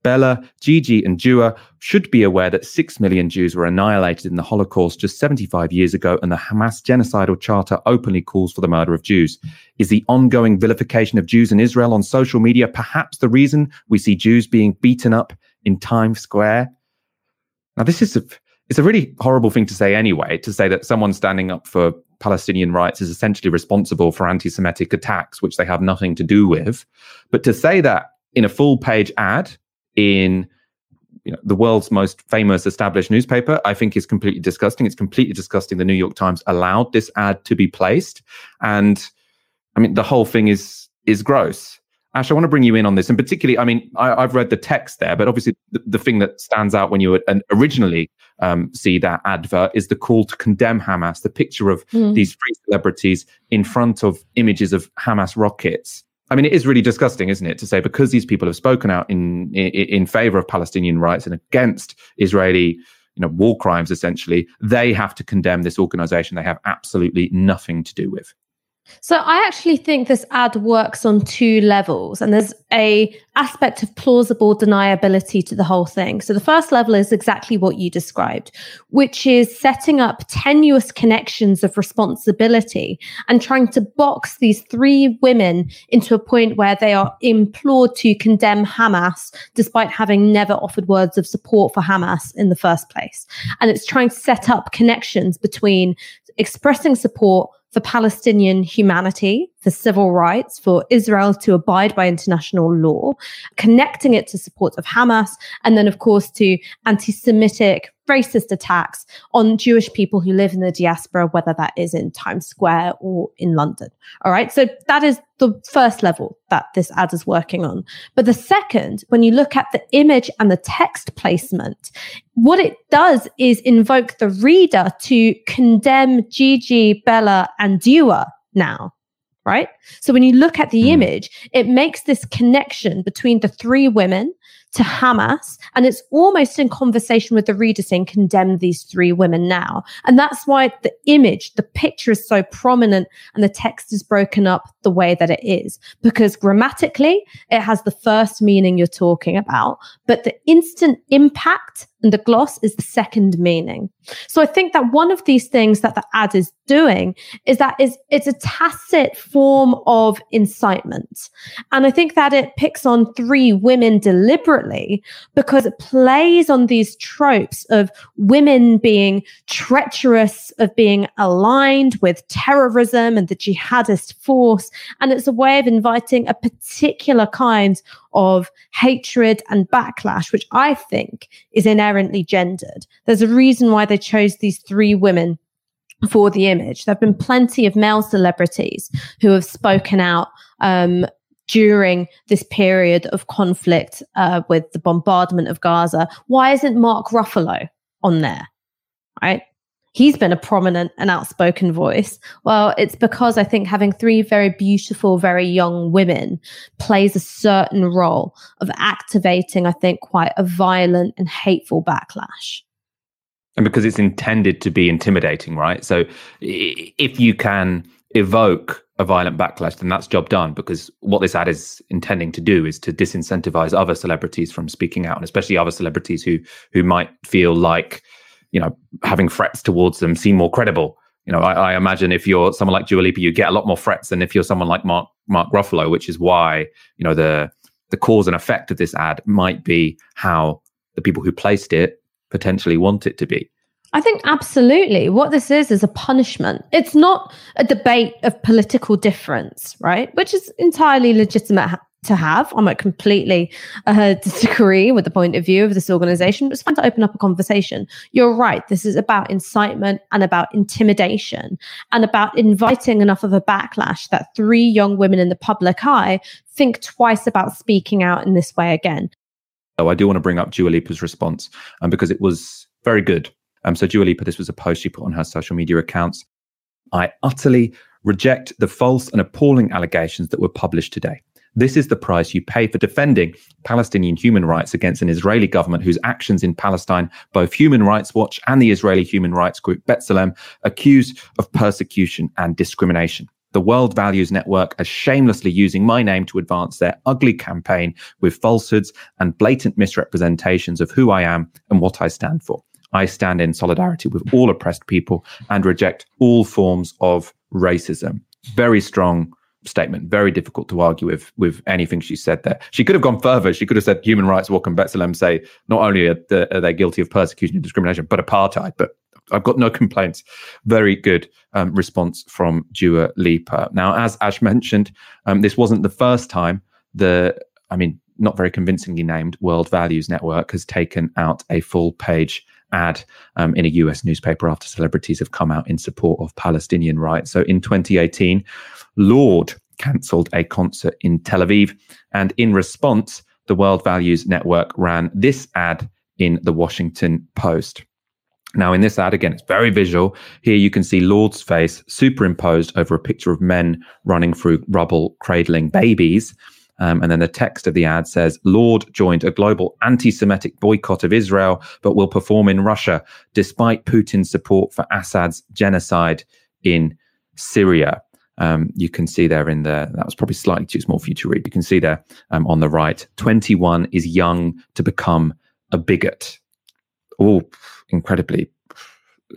Bella, Gigi, and Dua should be aware that 6 million Jews were annihilated in the Holocaust just 75 years ago, and the Hamas genocidal charter openly calls for the murder of Jews. Is the ongoing vilification of Jews in Israel on social media perhaps the reason we see Jews being beaten up in Times Square? Now, this is a, it's a really horrible thing to say anyway, to say that someone standing up for Palestinian rights is essentially responsible for anti Semitic attacks, which they have nothing to do with. But to say that in a full page ad, in you know, the world's most famous established newspaper, I think is completely disgusting. It's completely disgusting. The New York Times allowed this ad to be placed, and I mean the whole thing is is gross. Ash, I want to bring you in on this, and particularly, I mean, I, have read the text there, but obviously, the, the, thing that stands out when you originally um, see that advert is the call to condemn Hamas. The picture of mm. these three celebrities in front of images of Hamas rockets I mean, it is really disgusting, isn't it, to say because these people have spoken out in in, in favor of Palestinian rights and against Israeli, you know, war crimes, essentially, they have to condemn this organization they have absolutely nothing to do with. So I actually think this ad works on two levels and there's a aspect of plausible deniability to the whole thing. So the first level is exactly what you described, which is setting up tenuous connections of responsibility and trying to box these three women into a point where they are implored to condemn Hamas despite having never offered words of support for Hamas in the first place. And it's trying to set up connections between expressing support for Palestinian humanity, for civil rights, for Israel to abide by international law, connecting it to support of Hamas, and then, of course, to anti Semitic racist attacks on Jewish people who live in the diaspora, whether that is in Times Square or in London. All right. So that is the first level that this ad is working on. But the second, when you look at the image and the text placement, what it does is invoke the reader to condemn Gigi, Bella, and Dua now right? So when you look at the mm. image, it makes this connection between the three women to Hamas. And it's almost in conversation with the reader saying, condemn these three women now. And that's why the image, the picture is so prominent and the text is broken up the way that it is. Because grammatically, it has the first meaning you're talking about, but the instant impact and the gloss is the second meaning. So I think that one of these things that the ad is doing is that is it's a tacit form of incitement. And I think that it picks on three women deliberately because it plays on these tropes of women being treacherous, of being aligned with terrorism and the jihadist force. And it's a way of inviting a particular kind of hatred and backlash, which I think is inherently gendered. There's a reason why they chose these three women for the image. There have been plenty of male celebrities who have spoken out um, during this period of conflict uh, with the bombardment of Gaza. Why isn't Mark Ruffalo on there? Right? He's been a prominent and outspoken voice. Well, it's because I think having three very beautiful, very young women plays a certain role of activating, I think, quite a violent and hateful backlash. And because it's intended to be intimidating, right? So if you can evoke a violent backlash, then that's job done because what this ad is intending to do is to disincentivize other celebrities from speaking out, and especially other celebrities who who might feel like, you know, having threats towards them seem more credible. You know, I, I imagine if you're someone like Dua Lipa, you get a lot more threats than if you're someone like Mark Mark Ruffalo, which is why you know the the cause and effect of this ad might be how the people who placed it potentially want it to be. I think absolutely. What this is is a punishment. It's not a debate of political difference, right? Which is entirely legitimate to have. I might completely uh, disagree with the point of view of this organization, but it's fine to open up a conversation. You're right. This is about incitement and about intimidation and about inviting enough of a backlash that three young women in the public eye think twice about speaking out in this way again. So I do want to bring up Dua Lipa's response um, because it was very good. Um, so Dua Lipa, this was a post she put on her social media accounts. I utterly reject the false and appalling allegations that were published today. This is the price you pay for defending Palestinian human rights against an Israeli government whose actions in Palestine, both Human Rights Watch and the Israeli human rights group B'Tselem, accuse of persecution and discrimination. The World Values Network are shamelessly using my name to advance their ugly campaign with falsehoods and blatant misrepresentations of who I am and what I stand for. I stand in solidarity with all oppressed people and reject all forms of racism. Very strong statement. Very difficult to argue with with anything she said there. She could have gone further. She could have said Human Rights Watch and B'Tselem say not only are, the, are, they guilty of persecution and discrimination, but apartheid. But I've got no complaints. Very good um, response from Dua Lipa. Now, as Ash mentioned, um, this wasn't the first time the, I mean, not very convincingly named World Values Network has taken out a full page ad um, in a US newspaper after celebrities have come out in support of Palestinian rights. So in 2018, Lorde cancelled a concert in Tel Aviv. And in response, the World Values Network ran this ad in the Washington Post. Now, in this ad, again, it's very visual. Here you can see Lorde's face superimposed over a picture of men running through rubble, cradling babies. Um, and then the text of the ad says Lorde joined a global anti Semitic boycott of Israel, but will perform in Russia despite Putin's support for Assad's genocide in Syria. Um, you can see there in the, that was probably slightly too small for you to read. You can see there um, on the right 21 is young to become a bigot. Oh, incredibly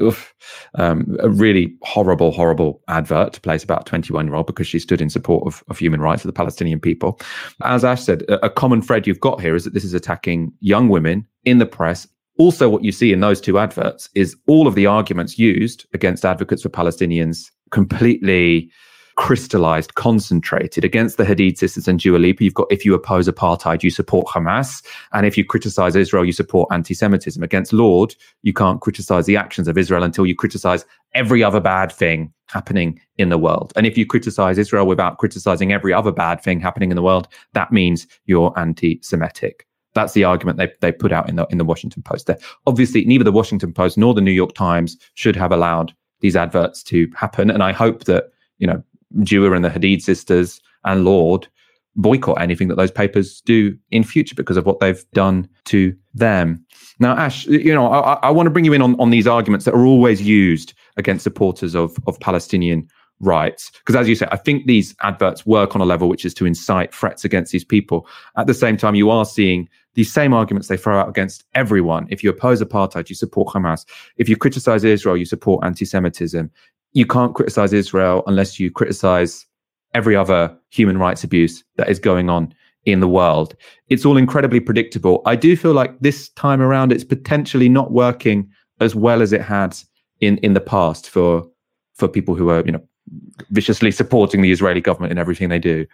oof, um, a really horrible, horrible advert to place about a 21 year old because she stood in support of, of human rights of the Palestinian people. As Ash said, a, a common thread you've got here is that this is attacking young women in the press. Also, what you see in those two adverts is all of the arguments used against advocates for Palestinians completely crystallized, concentrated against the Hadid sisters and Dua Lipa. You've got if you oppose apartheid, you support Hamas, and if you criticize Israel, you support anti-Semitism. Against Lorde, you can't criticize the actions of Israel until you criticize every other bad thing happening in the world. And if you criticize Israel without criticizing every other bad thing happening in the world, that means you're anti-Semitic. That's the argument they, they put out in the in the Washington Post. There, obviously, neither the Washington Post nor the New York Times should have allowed these adverts to happen. And I hope that you know Dua and the Hadid sisters and Lorde boycott anything that those papers do in future because of what they've done to them. Now, Ash, you know, I, I want to bring you in on, on these arguments that are always used against supporters of, of Palestinian rights. Because as you say, I think these adverts work on a level which is to incite threats against these people. At the same time, you are seeing these same arguments they throw out against everyone. If you oppose apartheid, you support Hamas. If you criticize Israel, you support anti Semitism you can't criticize Israel unless you criticize every other human rights abuse that is going on in the world. It's all incredibly predictable. I do feel like this time around it's potentially not working as well as it had in in the past for for people who are, you know, viciously supporting the Israeli government in everything they do.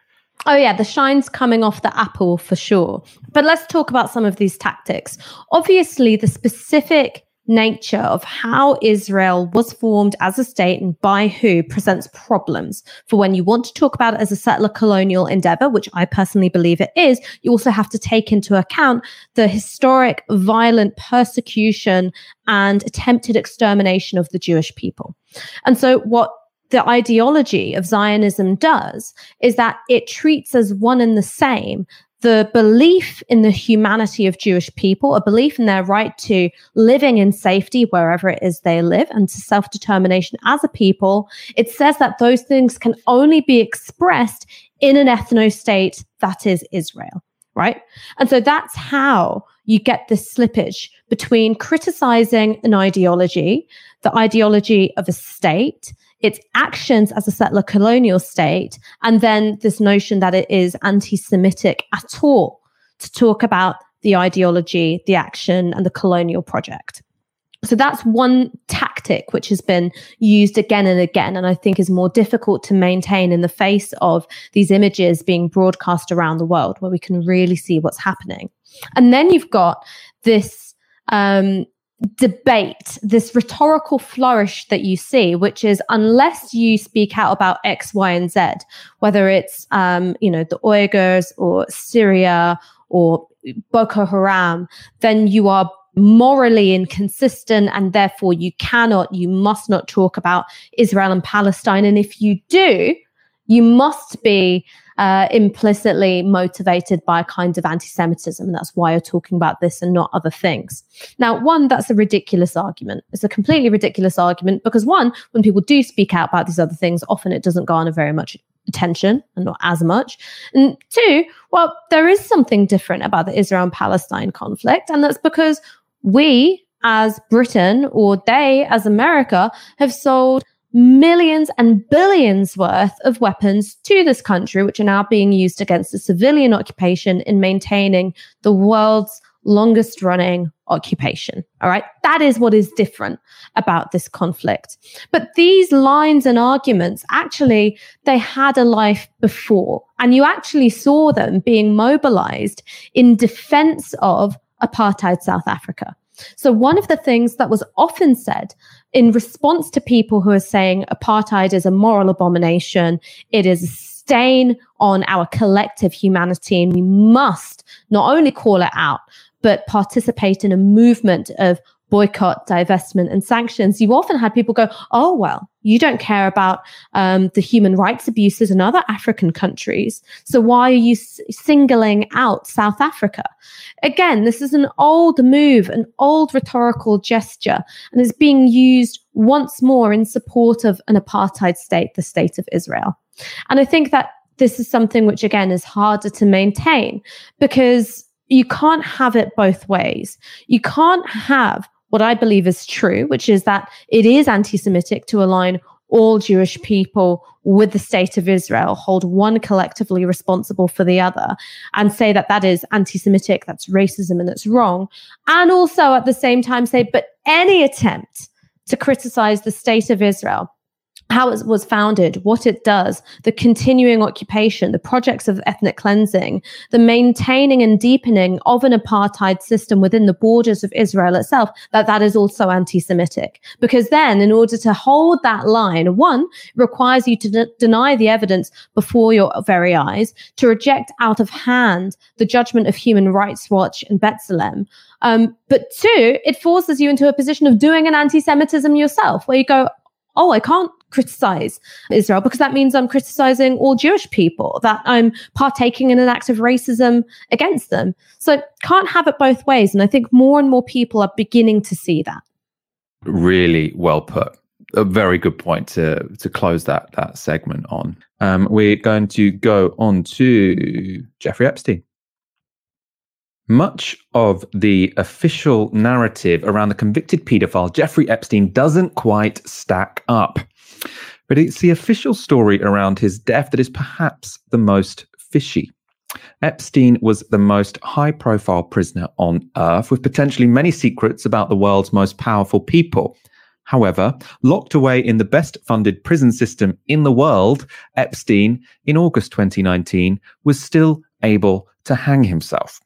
Oh yeah, the shine's coming off the apple for sure. But let's talk about some of these tactics. Obviously, the specific nature of how Israel was formed as a state and by who presents problems. For when you want to talk about it as a settler colonial endeavor, which I personally believe it is, you also have to take into account the historic violent persecution and attempted extermination of the Jewish people. And so what the ideology of Zionism does is that it treats as one and the same the belief in the humanity of Jewish people, a belief in their right to living in safety wherever it is they live and to self determination as a people, it says that those things can only be expressed in an ethno state that is Israel, right? And so that's how you get this slippage between criticizing an ideology, the ideology of a state, its actions as a settler colonial state, and then this notion that it is anti Semitic at all to talk about the ideology, the action, and the colonial project. So that's one tactic which has been used again and again, and I think is more difficult to maintain in the face of these images being broadcast around the world where we can really see what's happening. And then you've got this um, debate, this rhetorical flourish that you see, which is unless you speak out about X, Y, and Z, whether it's um, you know the Uyghurs or Syria or Boko Haram, then you are morally inconsistent and therefore you cannot, you must not talk about Israel and Palestine. And if you do, you must be uh, implicitly motivated by a kind of anti Semitism. That's why you're talking about this and not other things. Now, one, that's a ridiculous argument. It's a completely ridiculous argument because, one, when people do speak out about these other things, often it doesn't garner very much attention and not as much. And two, well, there is something different about the Israel Palestine conflict. And that's because we as Britain or they as America have sold millions and billions worth of weapons to this country, which are now being used against the civilian occupation in maintaining the world's longest running occupation. All right. That is what is different about this conflict. But these lines and arguments actually, they had a life before, and you actually saw them being mobilized in defense of apartheid South Africa. So, one of the things that was often said in response to people who are saying apartheid is a moral abomination, it is a stain on our collective humanity, and we must not only call it out, but participate in a movement of boycott, divestment, and sanctions, you often had people go, oh, well, you don't care about um, the human rights abuses in other African countries. So why are you s- singling out South Africa? Again, this is an old move, an old rhetorical gesture, and is being used once more in support of an apartheid state, the state of Israel. And I think that this is something which, again, is harder to maintain because you can't have it both ways. You can't have what I believe is true, which is that it is anti Semitic to align all Jewish people with the state of Israel, hold one collectively responsible for the other, and say that that is anti Semitic, that's racism, and that's wrong. And also at the same time say, but any attempt to criticize the state of Israel how it was founded, what it does, the continuing occupation, the projects of ethnic cleansing, the maintaining and deepening of an apartheid system within the borders of Israel itself, that that is also anti-Semitic. Because then, in order to hold that line, one requires you to de- deny the evidence before your very eyes, to reject out of hand the judgment of Human Rights Watch and B'Tselem. Um, but two, it forces you into a position of doing an anti-Semitism yourself, where you go, oh, I can't criticize Israel because that means I'm criticizing all Jewish people, that I'm partaking in an act of racism against them. So can't have it both ways. And I think more and more people are beginning to see that. Really well put. A very good point to to close that that segment on. Um, we're going to go on to Jeffrey Epstein. Much of the official narrative around the convicted paedophile Jeffrey Epstein doesn't quite stack up. But it's the official story around his death that is perhaps the most fishy. Epstein was the most high profile prisoner on earth, with potentially many secrets about the world's most powerful people. However, locked away in the best funded prison system in the world, Epstein, in August 2019, was still able to hang himself.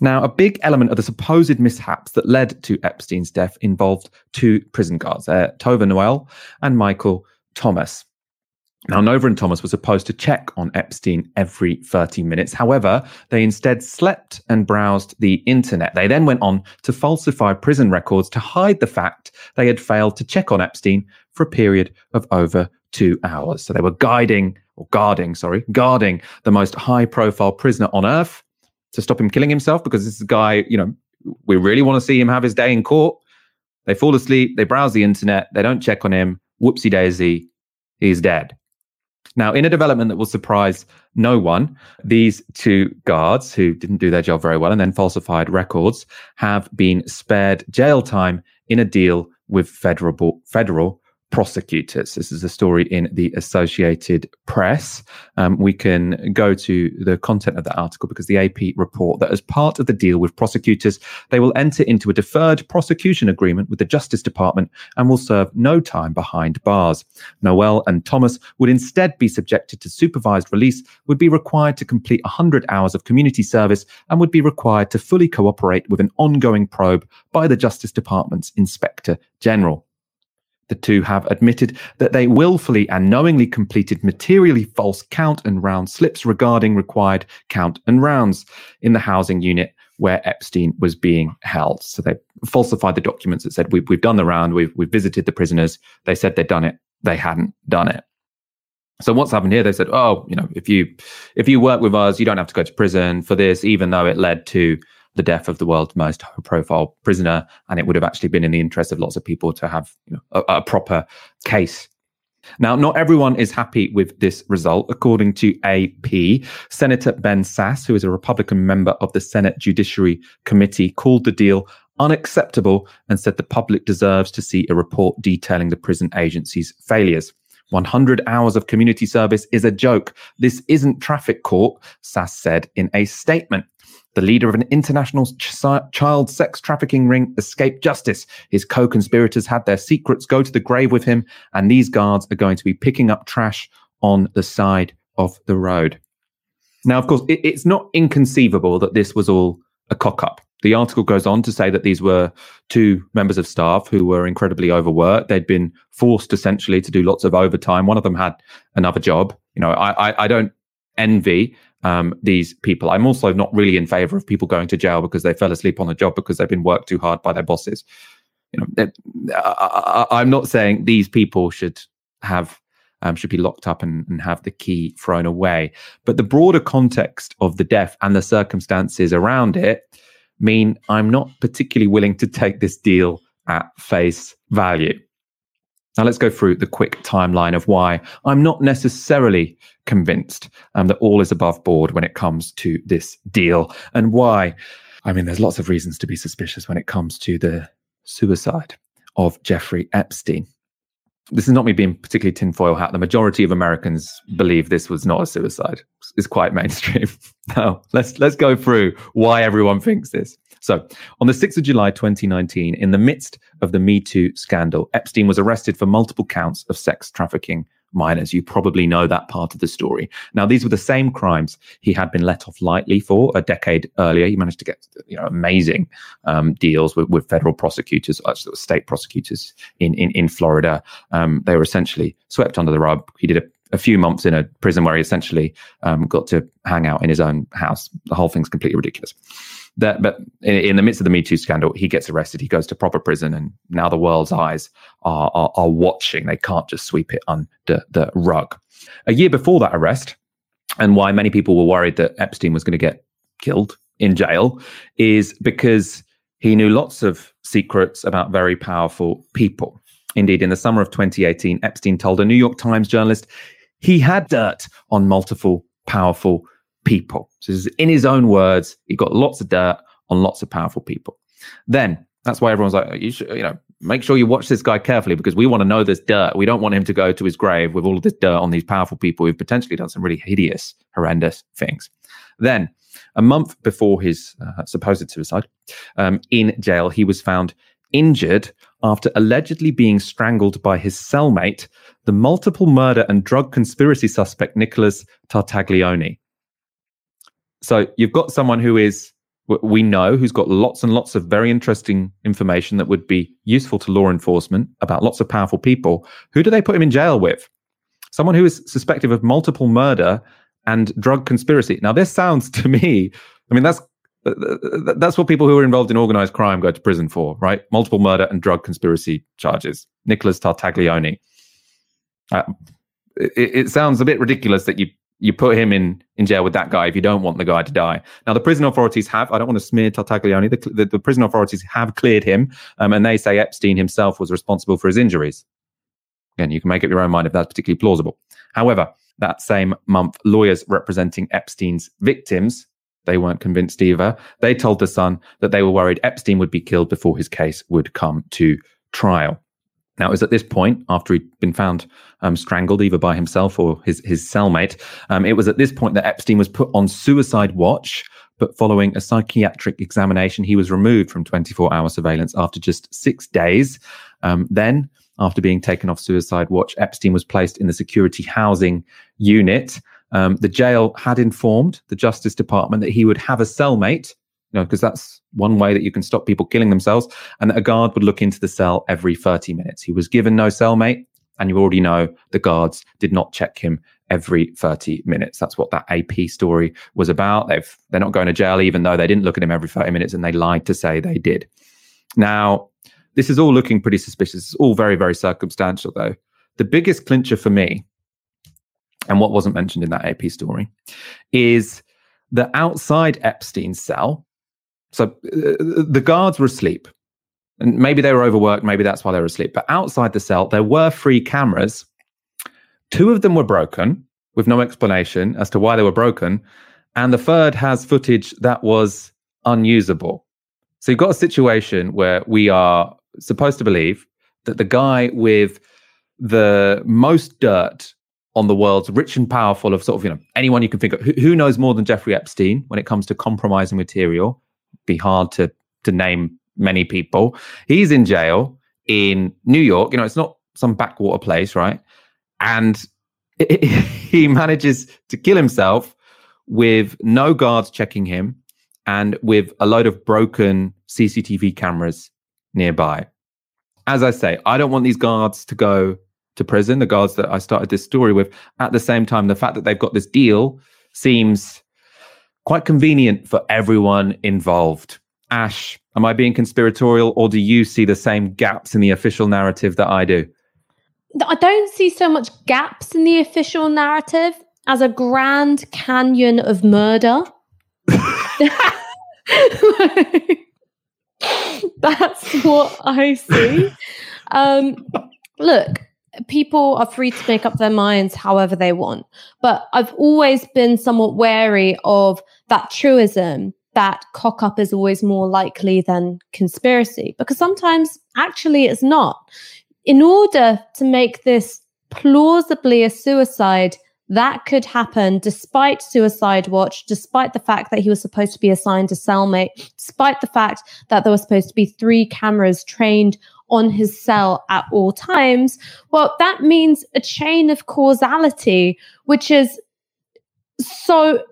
Now, a big element of the supposed mishaps that led to Epstein's death involved two prison guards, uh, Tova Noel and Michael Thomas. Now, Nova and Thomas were supposed to check on Epstein every 30 minutes. However, they instead slept and browsed the internet. They then went on to falsify prison records to hide the fact they had failed to check on Epstein for a period of over two hours. So they were guiding or guarding, sorry, guarding the most high profile prisoner on earth to stop him killing himself because this guy, you know, we really want to see him have his day in court. They fall asleep, they browse the internet, they don't check on him. Whoopsie daisy, he's dead. Now, in a development that will surprise no one, these two guards who didn't do their job very well and then falsified records have been spared jail time in a deal with federal federal prosecutors. This is a story in the Associated Press. Um, we can go to the content of that article because the AP report that as part of the deal with prosecutors, they will enter into a deferred prosecution agreement with the Justice Department and will serve no time behind bars. Noel and Thomas would instead be subjected to supervised release, would be required to complete 100 hours of community service, and would be required to fully cooperate with an ongoing probe by the Justice Department's Inspector General. The two have admitted that they willfully and knowingly completed materially false count and round slips regarding required count and rounds in the housing unit where Epstein was being held. So they falsified the documents that said, we've, we've done the round, we've, we've visited the prisoners. They said they'd done it. They hadn't done it. So what's happened here? They said, oh, you know, if you if you work with us, you don't have to go to prison for this, even though it led to the death of the world's most high profile prisoner. And it would have actually been in the interest of lots of people to have you know, a, a proper case. Now, not everyone is happy with this result. According to AP, Senator Ben Sasse, who is a Republican member of the Senate Judiciary Committee, called the deal unacceptable and said the public deserves to see a report detailing the prison agency's failures. 100 hours of community service is a joke. This isn't traffic court, Sasse said in a statement. The leader of an international ch- child sex trafficking ring escaped justice. His co conspirators had their secrets go to the grave with him, and these guards are going to be picking up trash on the side of the road. Now, of course, it, it's not inconceivable that this was all a cock up. The article goes on to say that these were two members of staff who were incredibly overworked. They'd been forced essentially to do lots of overtime. One of them had another job. You know, I, I, I don't envy um, these people. I'm also not really in favor of people going to jail because they fell asleep on the job because they've been worked too hard by their bosses. You know, I, am not saying these people should have um, should be locked up and, and have the key thrown away, but the broader context of the death and the circumstances around it mean I'm not particularly willing to take this deal at face value. Now, let's go through the quick timeline of why I'm not necessarily convinced um, that all is above board when it comes to this deal and why. I mean, there's lots of reasons to be suspicious when it comes to the suicide of Jeffrey Epstein. This is not me being particularly tinfoil hat. The majority of Americans believe this was not a suicide. It's quite mainstream. now, let's let's go through why everyone thinks this. So, on the 6th of July 2019, in the midst of the Me Too scandal, Epstein was arrested for multiple counts of sex trafficking minors. You probably know that part of the story. Now, these were the same crimes he had been let off lightly for a decade earlier. He managed to get you know amazing um, deals with, with federal prosecutors, actually state prosecutors in in, in Florida. Um, they were essentially swept under the rug. He did a a few months in a prison where he essentially um, got to hang out in his own house. The whole thing's completely ridiculous that but in, in, the midst of the Me Too scandal, he gets arrested. He goes to proper prison, and now the world's eyes are, are, are watching. They can't just sweep it under the rug. A year before that arrest, and why many people were worried that Epstein was going to get killed in jail, is because he knew lots of secrets about very powerful people. Indeed, in the summer of 2018, Epstein told a New York Times journalist he had dirt on multiple powerful people. So in his own words, he got lots of dirt on lots of powerful people. Then that's why everyone's like, you should, you know, make sure you watch this guy carefully because we want to know this dirt. We don't want him to go to his grave with all of this dirt on these powerful people who've potentially done some really hideous, horrendous things. Then, a month before his uh, supposed suicide, um, in jail, he was found injured after allegedly being strangled by his cellmate, the multiple murder and drug conspiracy suspect Nicholas Tartaglione. So you've got someone who is we know who's got lots and lots of very interesting information that would be useful to law enforcement about lots of powerful people. Who do they put him in jail with? Someone who is suspected of multiple murder and drug conspiracy. Now, this sounds to me, I mean, that's uh, uh, uh, that's what people who are involved in organized crime go to prison for, right? Multiple murder and drug conspiracy charges. Nicholas Tartaglione. Uh, it, it sounds a bit ridiculous that you you put him in in jail with that guy if you don't want the guy to die. Now, the prison authorities have, I don't want to smear Tartaglione, the, the, the prison authorities have cleared him, um, and they say Epstein himself was responsible for his injuries. Again, you can make up your own mind if that's particularly plausible. However, that same month, lawyers representing Epstein's victims, they weren't convinced either. They told the Sun that they were worried Epstein would be killed before his case would come to trial. Now, it was at this point, after he'd been found um, strangled either by himself or his, his cellmate, um, it was at this point that Epstein was put on suicide watch. But following a psychiatric examination, he was removed from 24 hour surveillance after just six days. Um, then, after being taken off suicide watch, Epstein was placed in the security housing unit. Um, the jail had informed the Justice Department that he would have a cellmate know, because that's one way that you can stop people killing themselves. And a guard would look into the cell every 30 minutes. He was given no cellmate, and you already know the guards did not check him every 30 minutes. That's what that AP story was about. They've they're not going to jail, even though they didn't look at him every 30 minutes and they lied to say they did. Now, this is all looking pretty suspicious. It's all very, very circumstantial, though. The biggest clincher for me, and what wasn't mentioned in that AP story, is that outside Epstein's cell, so uh, the guards were asleep. And maybe they were overworked. Maybe that's why they were asleep. But outside the cell, there were three cameras. Two of them were broken with no explanation as to why they were broken. And the third has footage that was unusable. So you've got a situation where we are supposed to believe that the guy with the most dirt on the world's rich and powerful of sort of, you know, anyone you can think of, who, who knows more than Jeffrey Epstein when it comes to compromising material, be hard to to name many people. He's in jail in New York. You know, it's not some backwater place, right? And it, it, he manages to kill himself with no guards checking him and with a load of broken CCTV cameras nearby. As I say, I don't want these guards to go to prison, the guards that I started this story with. At the same time, the fact that they've got this deal seems quite convenient for everyone involved. Ash, am I being conspiratorial or do you see the same gaps in the official narrative that I do? I don't see so much gaps in the official narrative as a grand canyon of murder. That's what I see. Um, look, people are free to make up their minds however they want. But I've always been somewhat wary of that truism that cock up is always more likely than conspiracy, because sometimes actually it's not. In order to make this plausibly a suicide, that could happen despite suicide watch, despite the fact that he was supposed to be assigned a cellmate, despite the fact that there were supposed to be three cameras trained on his cell at all times, well, that means a chain of causality, which is so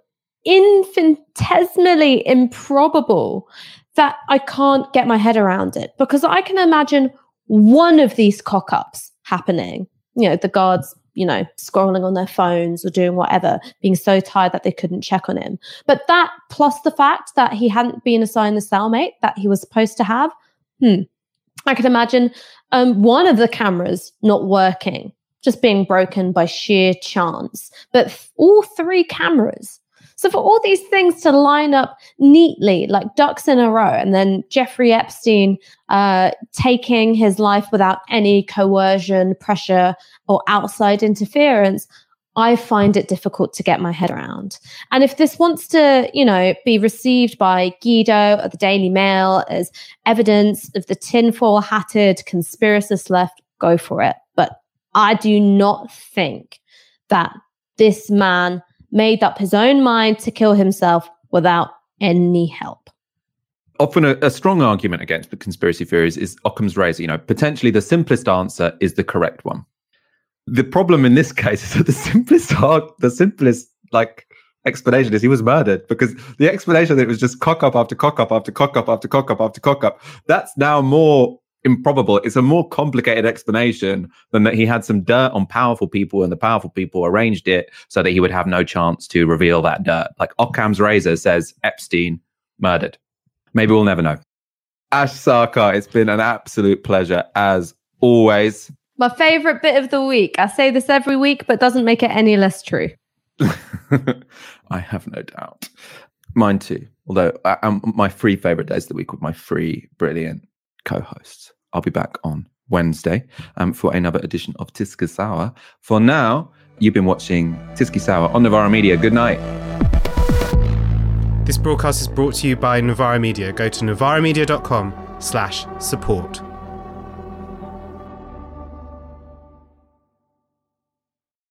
infinitesimally improbable that I can't get my head around it because I can imagine one of these cock ups happening. You know, the guards, you know, scrolling on their phones or doing whatever, being so tired that they couldn't check on him. But that plus the fact that he hadn't been assigned the cellmate that he was supposed to have, hmm, I could imagine um, one of the cameras not working, just being broken by sheer chance, but all three cameras. So for all these things to line up neatly, like ducks in a row, and then Jeffrey Epstein uh, taking his life without any coercion, pressure, or outside interference, I find it difficult to get my head around. And if this wants to, you know, be received by Guido or the Daily Mail as evidence of the tinfoil hatted conspiracist left, go for it. But I do not think that this man made up his own mind to kill himself without any help. Often, a, a strong argument against the conspiracy theories is Occam's razor. You know, potentially the simplest answer is the correct one the problem in this case is that the simplest the simplest like explanation is he was murdered because the explanation that it was just cock up after cock up after cock up after cock up after cock up that's now more improbable. It's a more complicated explanation than that he had some dirt on powerful people and the powerful people arranged it so that he would have no chance to reveal that dirt. Like occam's razor says epstein murdered. Maybe we'll never know. Ash sarkar it's been an absolute pleasure as always my favorite bit of the week. I say this every week, but doesn't make it any less true. I have no doubt. Mine too. Although I, I'm, my three favorite days of the week with my three brilliant co-hosts. I'll be back on Wednesday um, for another edition of Tyskie Sour. For now, you've been watching Tyskie Sour on Novara Media. Good night. This broadcast is brought to you by Novara Media. Go to novaramedia.com slash support.